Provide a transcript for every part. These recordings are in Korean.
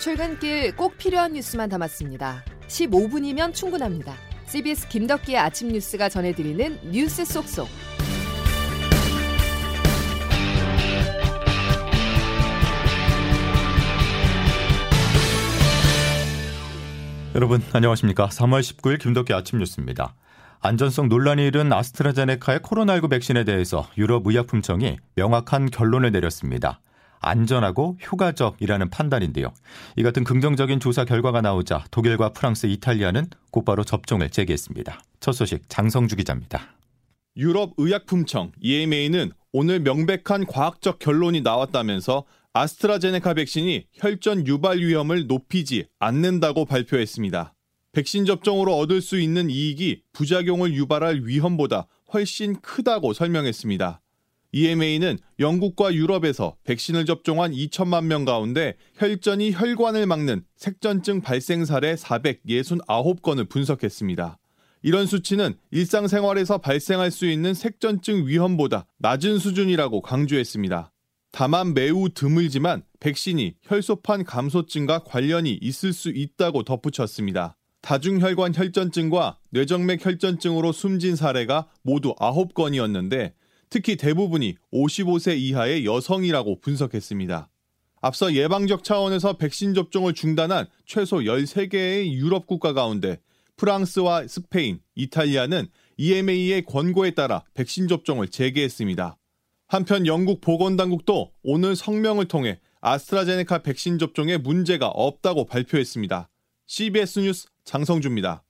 출근길 꼭 필요한 뉴스만 담았습니다. 15분이면 충분합니다. CBS 김덕기의 아침 뉴스가 전해드리는 뉴스 속속. 여러분 안녕하십니까? 3월 19일 김덕기 아침 뉴스입니다. 안전성 논란이 일은 아스트라제네카의 코로나19 백신에 대해서 유럽 의약품청이 명확한 결론을 내렸습니다. 안전하고 효과적이라는 판단인데요. 이 같은 긍정적인 조사 결과가 나오자 독일과 프랑스, 이탈리아는 곧바로 접종을 재개했습니다. 첫 소식 장성주 기자입니다. 유럽 의약품청 EMA는 오늘 명백한 과학적 결론이 나왔다면서 아스트라제네카 백신이 혈전 유발 위험을 높이지 않는다고 발표했습니다. 백신 접종으로 얻을 수 있는 이익이 부작용을 유발할 위험보다 훨씬 크다고 설명했습니다. EMA는 영국과 유럽에서 백신을 접종한 2천만 명 가운데 혈전이 혈관을 막는 색전증 발생 사례 469건을 분석했습니다. 이런 수치는 일상생활에서 발생할 수 있는 색전증 위험보다 낮은 수준이라고 강조했습니다. 다만 매우 드물지만 백신이 혈소판 감소증과 관련이 있을 수 있다고 덧붙였습니다. 다중혈관 혈전증과 뇌정맥 혈전증으로 숨진 사례가 모두 9건이었는데 특히 대부분이 55세 이하의 여성이라고 분석했습니다. 앞서 예방적 차원에서 백신 접종을 중단한 최소 13개의 유럽 국가 가운데 프랑스와 스페인, 이탈리아는 EMA의 권고에 따라 백신 접종을 재개했습니다. 한편 영국 보건당국도 오늘 성명을 통해 아스트라제네카 백신 접종에 문제가 없다고 발표했습니다. CBS 뉴스 장성주입니다.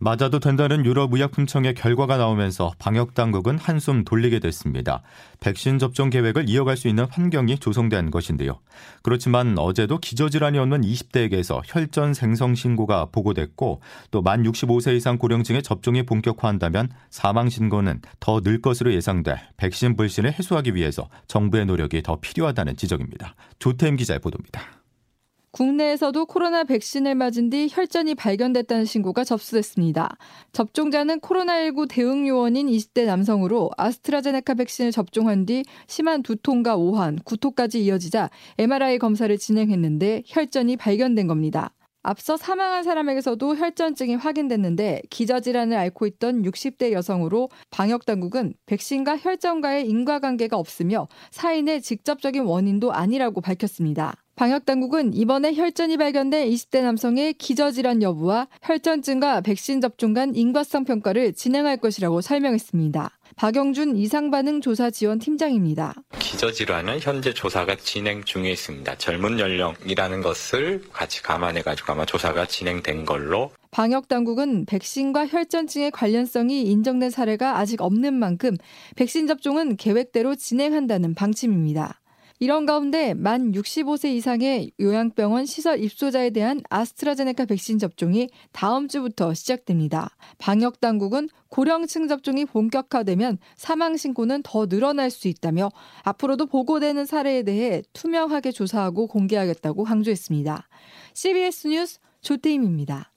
맞아도 된다는 유럽 의약품청의 결과가 나오면서 방역 당국은 한숨 돌리게 됐습니다. 백신 접종 계획을 이어갈 수 있는 환경이 조성된 것인데요. 그렇지만 어제도 기저질환이 없는 20대에게서 혈전 생성 신고가 보고됐고 또 만 65세 이상 고령층의 접종이 본격화한다면 사망 신고는 더 늘 것으로 예상돼 백신 불신을 해소하기 위해서 정부의 노력이 더 필요하다는 지적입니다. 조태임 기자의 보도입니다. 국내에서도 코로나 백신을 맞은 뒤 혈전이 발견됐다는 신고가 접수됐습니다. 접종자는 코로나19 대응 요원인 20대 남성으로 아스트라제네카 백신을 접종한 뒤 심한 두통과 오한, 구토까지 이어지자 MRI 검사를 진행했는데 혈전이 발견된 겁니다. 앞서 사망한 사람에게서도 혈전증이 확인됐는데 기저질환을 앓고 있던 60대 여성으로 방역 당국은 백신과 혈전과의 인과관계가 없으며 사인의 직접적인 원인도 아니라고 밝혔습니다. 방역 당국은 이번에 혈전이 발견된 20대 남성의 기저질환 여부와 혈전증과 백신 접종 간 인과성 평가를 진행할 것이라고 설명했습니다. 박영준 이상반응 조사 지원 팀장입니다. 기저질환은 현재 조사가 진행 중에 있습니다. 젊은 연령이라는 것을 같이 감안해가지고 아마 조사가 진행된 걸로 방역 당국은 백신과 혈전증의 관련성이 인정된 사례가 아직 없는 만큼 백신 접종은 계획대로 진행한다는 방침입니다. 이런 가운데 만 65세 이상의 요양병원 시설 입소자에 대한 아스트라제네카 백신 접종이 다음 주부터 시작됩니다. 방역 당국은 고령층 접종이 본격화되면 사망 신고는 더 늘어날 수 있다며 앞으로도 보고되는 사례에 대해 투명하게 조사하고 공개하겠다고 강조했습니다. CBS 뉴스 조태임입니다.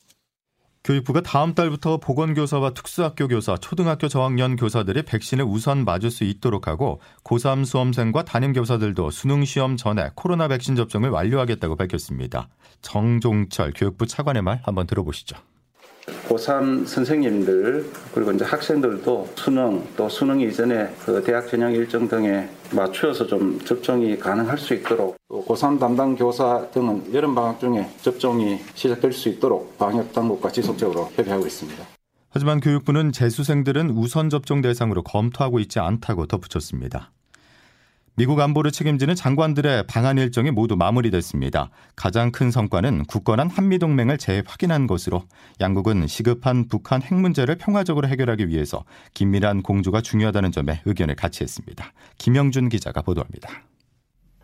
교육부가 다음 달부터 보건교사와 특수학교 교사, 초등학교 저학년 교사들이 백신을 우선 맞을 수 있도록 하고 고3 수험생과 담임교사들도 수능시험 전에 코로나 백신 접종을 완료하겠다고 밝혔습니다. 정종철 교육부 차관의 말 한번 들어보시죠. 고3 선생님들 그리고 이제 학생들도 수능 또 수능 이전에 그 대학 전형 일정 등에 맞추어서 좀 접종이 가능할 수 있도록 고3 담당 교사 등은 여름 방학 중에 접종이 시작될 수 있도록 방역 당국과 지속적으로 협의하고 있습니다. 하지만 교육부는 재수생들은 우선 접종 대상으로 검토하고 있지 않다고 덧붙였습니다. 미국 안보를 책임지는 장관들의 방한 일정이 모두 마무리됐습니다. 가장 큰 성과는 굳건한 한미동맹을 재확인한 것으로 양국은 시급한 북한 핵 문제를 평화적으로 해결하기 위해서 긴밀한 공조가 중요하다는 점에 의견을 같이 했습니다. 김영준 기자가 보도합니다.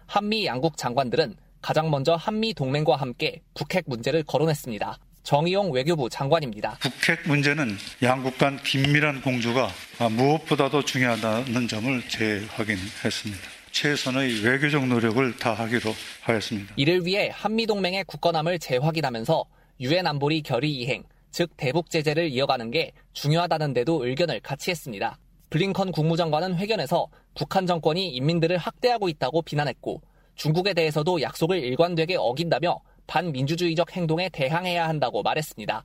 한미 양국 장관들은 가장 먼저 한미 동맹과 함께 북핵 문제를 거론했습니다. 정의용 외교부 장관입니다. 북핵 문제는 양국 간 긴밀한 공조가 무엇보다도 중요하다는 점을 재확인했습니다. 최선의 외교적 노력을 다하기로 하였습니다. 이를 위해 한미동맹의 굳건함을 재확인하면서 유엔 안보리 결의 이행, 즉 대북 제재를 이어가는 게 중요하다는 데도 의견을 같이 했습니다. 블링컨 국무장관은 회견에서 북한 정권이 인민들을 학대하고 있다고 비난했고 중국에 대해서도 약속을 일관되게 어긴다며 반민주주의적 행동에 대항해야 한다고 말했습니다.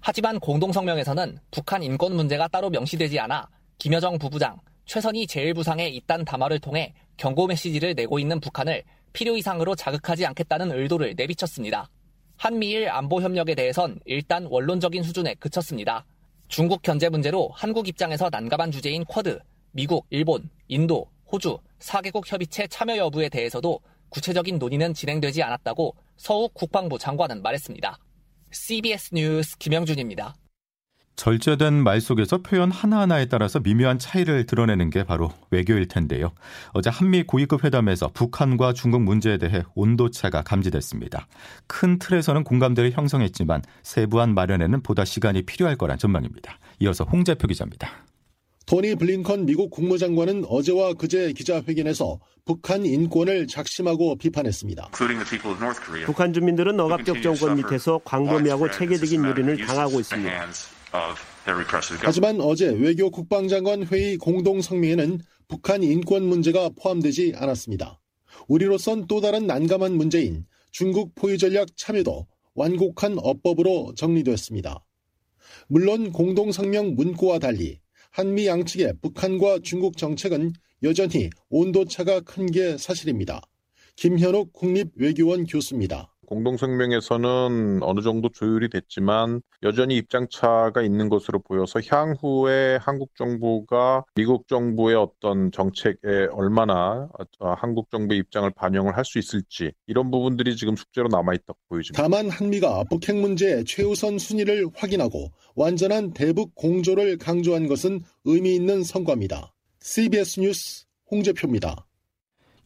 하지만 공동성명에서는 북한 인권 문제가 따로 명시되지 않아 김여정 부부장, 최선희 제1부상의 이딴 담화를 통해 경고 메시지를 내고 있는 북한을 필요 이상으로 자극하지 않겠다는 의도를 내비쳤습니다. 한미일 안보 협력에 대해선 일단 원론적인 수준에 그쳤습니다. 중국 견제 문제로 한국 입장에서 난감한 주제인 쿼드, 미국, 일본, 인도, 호주 4개국 협의체 참여 여부에 대해서도 구체적인 논의는 진행되지 않았다고 서욱 국방부 장관은 말했습니다. CBS 뉴스 김영준입니다. 절제된 말 속에서 표현 하나하나에 따라서 미묘한 차이를 드러내는 게 바로 외교일 텐데요. 어제 한미 고위급 회담에서 북한과 중국 문제에 대해 온도차가 감지됐습니다. 큰 틀에서는 공감대를 형성했지만 세부한 마련에는 보다 시간이 필요할 거란 전망입니다. 이어서 홍재표 기자입니다. 토니 블링컨 미국 국무장관은 어제와 그제 기자회견에서 북한 인권을 작심하고 비판했습니다. 북한 주민들은 억압적 정권 밑에서 광범위하고 체계적인 유린을 당하고 있습니다. 하지만 어제 외교 국방장관 회의 공동 성명에는 북한 인권 문제가 포함되지 않았습니다. 우리로선 또 다른 난감한 문제인 중국 포유 전략 참여도 완곡한 어법으로 정리됐습니다. 물론 공동 성명 문구와 달리 한미 양측의 북한과 중국 정책은 여전히 온도차가 큰 게 사실입니다. 김현욱 국립외교원 교수입니다. 공동성명에서는 어느 정도 조율이 됐지만 여전히 입장차가 있는 것으로 보여서 향후에 한국 정부가 미국 정부의 어떤 정책에 얼마나 한국 정부의 입장을 반영을 할 수 있을지 이런 부분들이 지금 숙제로 남아있다고 보여집니다. 다만 한미가 북핵 문제의 최우선 순위를 확인하고 완전한 대북 공조를 강조한 것은 의미 있는 성과입니다. CBS 뉴스 홍재표입니다.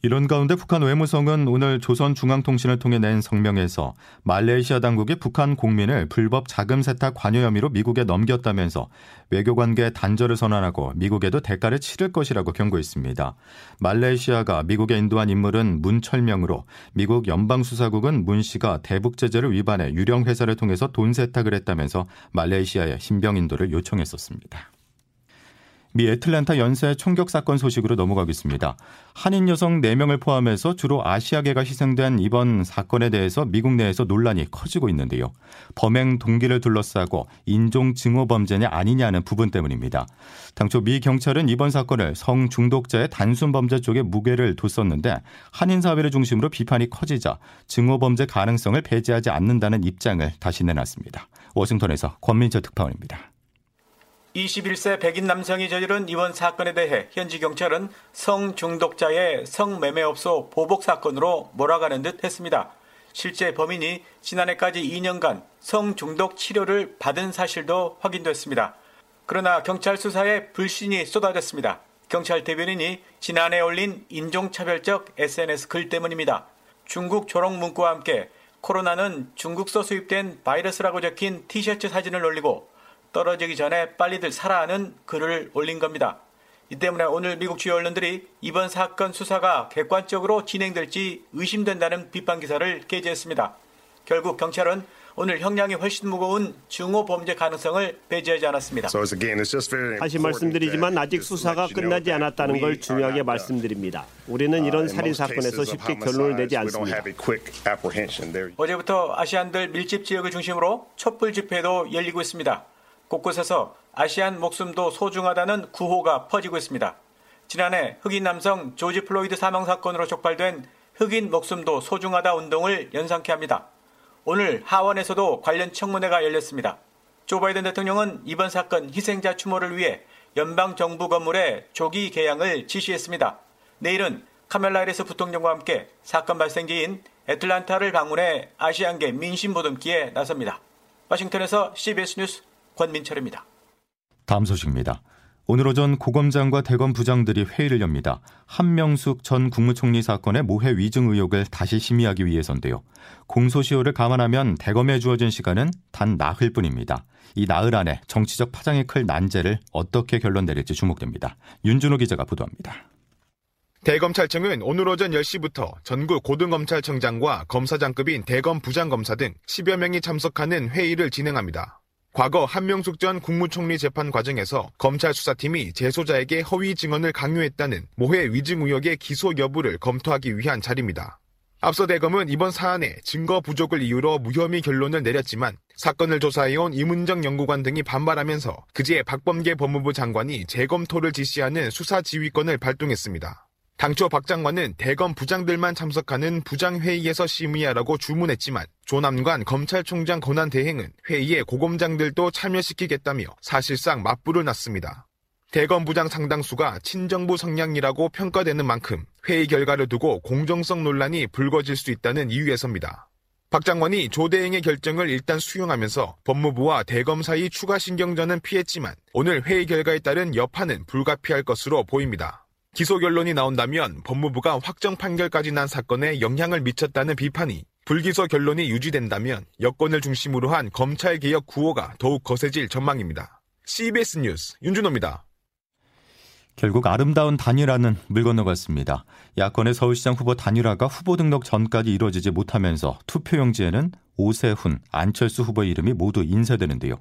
이런 가운데 북한 외무성은 오늘 조선중앙통신을 통해 낸 성명에서 말레이시아 당국이 북한 국민을 불법 자금 세탁 관여 혐의로 미국에 넘겼다면서 외교관계 단절을 선언하고 미국에도 대가를 치를 것이라고 경고했습니다. 말레이시아가 미국에 인도한 인물은 문철명으로 미국 연방수사국은 문 씨가 대북 제재를 위반해 유령 회사를 통해서 돈 세탁을 했다면서 말레이시아에 신병 인도를 요청했었습니다. 미 애틀랜타 연쇄 총격 사건 소식으로 넘어가겠습니다. 한인 여성 4명을 포함해서 주로 아시아계가 희생된 이번 사건에 대해서 미국 내에서 논란이 커지고 있는데요. 범행 동기를 둘러싸고 인종 증오 범죄냐 아니냐는 부분 때문입니다. 당초 미 경찰은 이번 사건을 성 중독자의 단순 범죄 쪽에 무게를 뒀었는데 한인 사회를 중심으로 비판이 커지자 증오 범죄 가능성을 배제하지 않는다는 입장을 다시 내놨습니다. 워싱턴에서 권민철 특파원입니다. 21세 백인 남성이 저지른 이번 사건에 대해 현지 경찰은 성중독자의 성매매업소 보복 사건으로 몰아가는 듯 했습니다. 실제 범인이 지난해까지 2년간 성중독 치료를 받은 사실도 확인됐습니다. 그러나 경찰 수사에 불신이 쏟아졌습니다. 경찰 대변인이 지난해 올린 인종차별적 SNS 글 때문입니다. 중국 조롱 문구와 함께 코로나는 중국서 수입된 바이러스라고 적힌 티셔츠 사진을 올리고 떨어지기 전에 빨리들 살아 하는 글을 올린 겁니다. 이 때문에 오늘 미국 주요 언론들이 이번 사건 수사가 객관적으로 진행될지 의심된다는 비판 기사를 게재했습니다. 결국 경찰은 오늘 형량이 훨씬 무거운 중호 범죄 가능성을 배제하지 않았습니다. 다시 말씀드리지만 아직 수사가 끝나지 않았다는 걸 중요하게 말씀드립니다. 우리는 이런 살인 사건에서 쉽게 결론을 내지 않습니다. 어제부터 아시안들 밀집 지역을 중심으로 촛불 집회도 열리고 있습니다. 곳곳에서 아시안 목숨도 소중하다는 구호가 퍼지고 있습니다. 지난해 흑인 남성 조지 플로이드 사망 사건으로 촉발된 흑인 목숨도 소중하다 운동을 연상케 합니다. 오늘 하원에서도 관련 청문회가 열렸습니다. 조 바이든 대통령은 이번 사건 희생자 추모를 위해 연방 정부 건물의 조기 게양을 지시했습니다. 내일은 카멀라 해리스 부통령과 함께 사건 발생지인 애틀란타를 방문해 아시안계 민심 보듬기에 나섭니다. 워싱턴에서 CBS 뉴스 권민철입니다. 다음 소식입니다. 오늘 오전 고검장과 대검 부장들이 회의를 엽니다. 한명숙 전 국무총리 사건의 모해 위증 의혹을 다시 심의하기 위해서인데요. 공소시효를 감안하면 대검에 주어진 시간은 단 나흘 뿐입니다. 이 나흘 안에 정치적 파장이 클 난제를 어떻게 결론 내릴지 주목됩니다. 윤준호 기자가 보도합니다. 대검찰청은 오늘 오전 10시부터 전국 고등검찰청장과 검사장급인 대검 부장검사 등 10여 명이 참석하는 회의를 진행합니다. 과거 한명숙 전 국무총리 재판 과정에서 검찰 수사팀이 재소자에게 허위 증언을 강요했다는 모해 위증 의혹의 기소 여부를 검토하기 위한 자리입니다. 앞서 대검은 이번 사안에 증거 부족을 이유로 무혐의 결론을 내렸지만 사건을 조사해온 이문정 연구관 등이 반발하면서 그제 박범계 법무부 장관이 재검토를 지시하는 수사 지휘권을 발동했습니다. 당초 박 장관은 대검 부장들만 참석하는 부장회의에서 심의하라고 주문했지만 조남관 검찰총장 권한대행은 회의에 고검장들도 참여시키겠다며 사실상 맞불을 놨습니다. 대검 부장 상당수가 친정부 성향이라고 평가되는 만큼 회의 결과를 두고 공정성 논란이 불거질 수 있다는 이유에서입니다. 박 장관이 조 대행의 결정을 일단 수용하면서 법무부와 대검 사이 추가 신경전은 피했지만 오늘 회의 결과에 따른 여파는 불가피할 것으로 보입니다. 기소 결론이 나온다면 법무부가 확정 판결까지 난 사건에 영향을 미쳤다는 비판이 불기소 결론이 유지된다면 여권을 중심으로 한 검찰개혁 구호가 더욱 거세질 전망입니다. CBS 뉴스 윤준호입니다. 결국 아름다운 단일화는 물 건너갔습니다. 야권의 서울시장 후보 단일화가 후보 등록 전까지 이루어지지 못하면서 투표용지에는 오세훈, 안철수 후보의 이름이 모두 인쇄되는데요.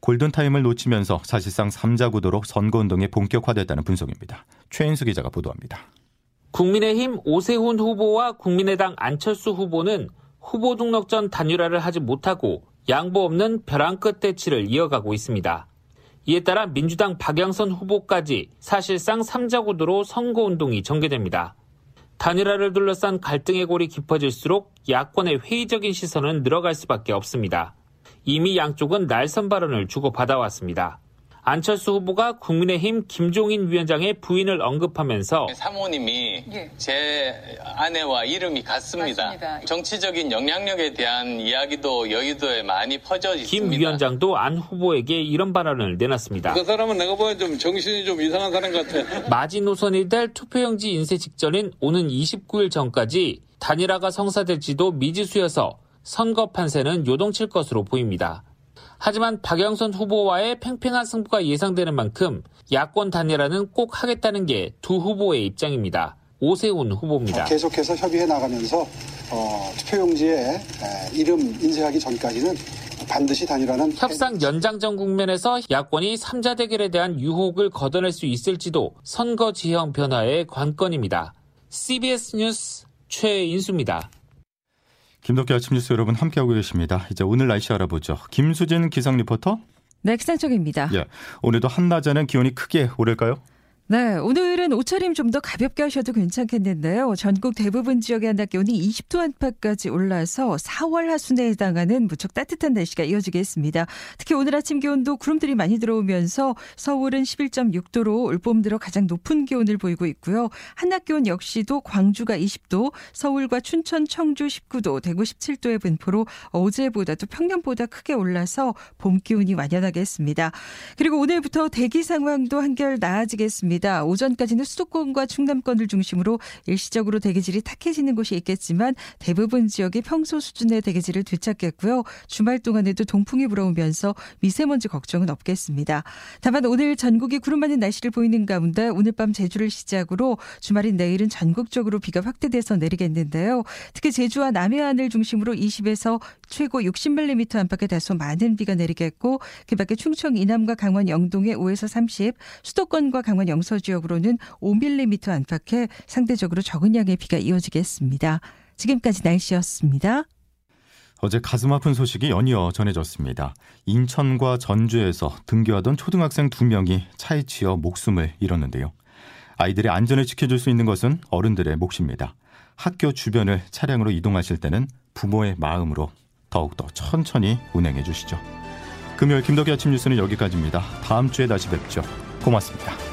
골든타임을 놓치면서 사실상 3자 구도로 선거운동이 본격화됐다는 분석입니다. 최인수 기자가 보도합니다. 국민의힘 오세훈 후보와 국민의당 안철수 후보는 후보 등록 전 단일화를 하지 못하고 양보 없는 벼랑 끝 대치를 이어가고 있습니다. 이에 따라 민주당 박영선 후보까지 사실상 3자 구도로 선거운동이 전개됩니다. 단일화를 둘러싼 갈등의 골이 깊어질수록 야권의 회의적인 시선은 늘어갈 수밖에 없습니다. 이미 양쪽은 날선 발언을 주고받아왔습니다. 안철수 후보가 국민의힘 김종인 위원장의 부인을 언급하면서 사모님이 예. 제 아내와 이름이 같습니다. 맞습니다. 정치적인 영향력에 대한 이야기도 여의도에 많이 퍼져 있습니다. 김 위원장도 안 후보에게 이런 발언을 내놨습니다. 그 사람은 내가 보기엔 좀 정신이 좀 이상한 사람 같아. 마지노선이 될 투표용지 인쇄 직전인 오는 29일 전까지 단일화가 성사될지도 미지수여서 선거 판세는 요동칠 것으로 보입니다. 하지만 박영선 후보와의 팽팽한 승부가 예상되는 만큼 야권 단일화는 꼭 하겠다는 게 두 후보의 입장입니다. 오세훈 후보입니다. 계속해서 협의해 나가면서 어, 투표용지에 이름 인쇄하기 전까지는 반드시 단일화는 협상 연장전 국면에서 야권이 3자 대결에 대한 유혹을 걷어낼 수 있을지도 선거 지형 변화의 관건입니다. CBS 뉴스 최인수입니다. 김덕기 아침 뉴스 여러분 함께하고 계십니다. 이제 오늘 날씨 알아보죠. 김수진 기상 리포터. 네, 기상청입니다. 예, 오늘도 한낮에는 기온이 크게 오를까요? 네, 오늘은 옷차림 좀 더 가볍게 하셔도 괜찮겠는데요. 전국 대부분 지역의 한낮 기온이 20도 안팎까지 올라서 4월 하순에 해당하는 무척 따뜻한 날씨가 이어지겠습니다. 특히 오늘 아침 기온도 구름들이 많이 들어오면서 서울은 11.6도로 올봄 들어 가장 높은 기온을 보이고 있고요. 한낮 기온 역시도 광주가 20도, 서울과 춘천, 청주 19도, 대구 17도의 분포로 어제보다도 평년보다 크게 올라서 봄 기온이 완연하겠습니다. 그리고 오늘부터 대기 상황도 한결 나아지겠습니다. 있습니다. 오전까지는 수도권과 충남권을 중심으로 일시적으로 대기질이 탁해지는 곳이 있겠지만 대부분 지역이 평소 수준의 대기질을 되찾겠고요. 주말 동안에도 동풍이 불어오면서 미세먼지 걱정은 없겠습니다. 다만 오늘 전국이 구름 많은 날씨를 보이는 가운데 오늘 밤 제주를 시작으로 주말인 내일은 전국적으로 비가 확대돼서 내리겠는데요. 특히 제주와 남해안을 중심으로 20에서 최고 60mm 안팎의 다소 많은 비가 내리겠고 그 밖에 충청 이남과 강원 영동에 5에서 30, 수도권과 강원 영서 영서 지역으로는 5mm 안팎의 상대적으로 적은 양의 비가 이어지겠습니다. 지금까지 날씨였습니다. 어제 가슴 아픈 소식이 연이어 전해졌습니다. 인천과 전주에서 등교하던 초등학생 두 명이 차에 치여 목숨을 잃었는데요. 아이들의 안전을 지켜줄 수 있는 것은 어른들의 몫입니다. 학교 주변을 차량으로 이동하실 때는 부모의 마음으로 더욱더 천천히 운행해 주시죠. 금요일 김덕기 아침 뉴스는 여기까지입니다. 다음 주에 다시 뵙죠. 고맙습니다.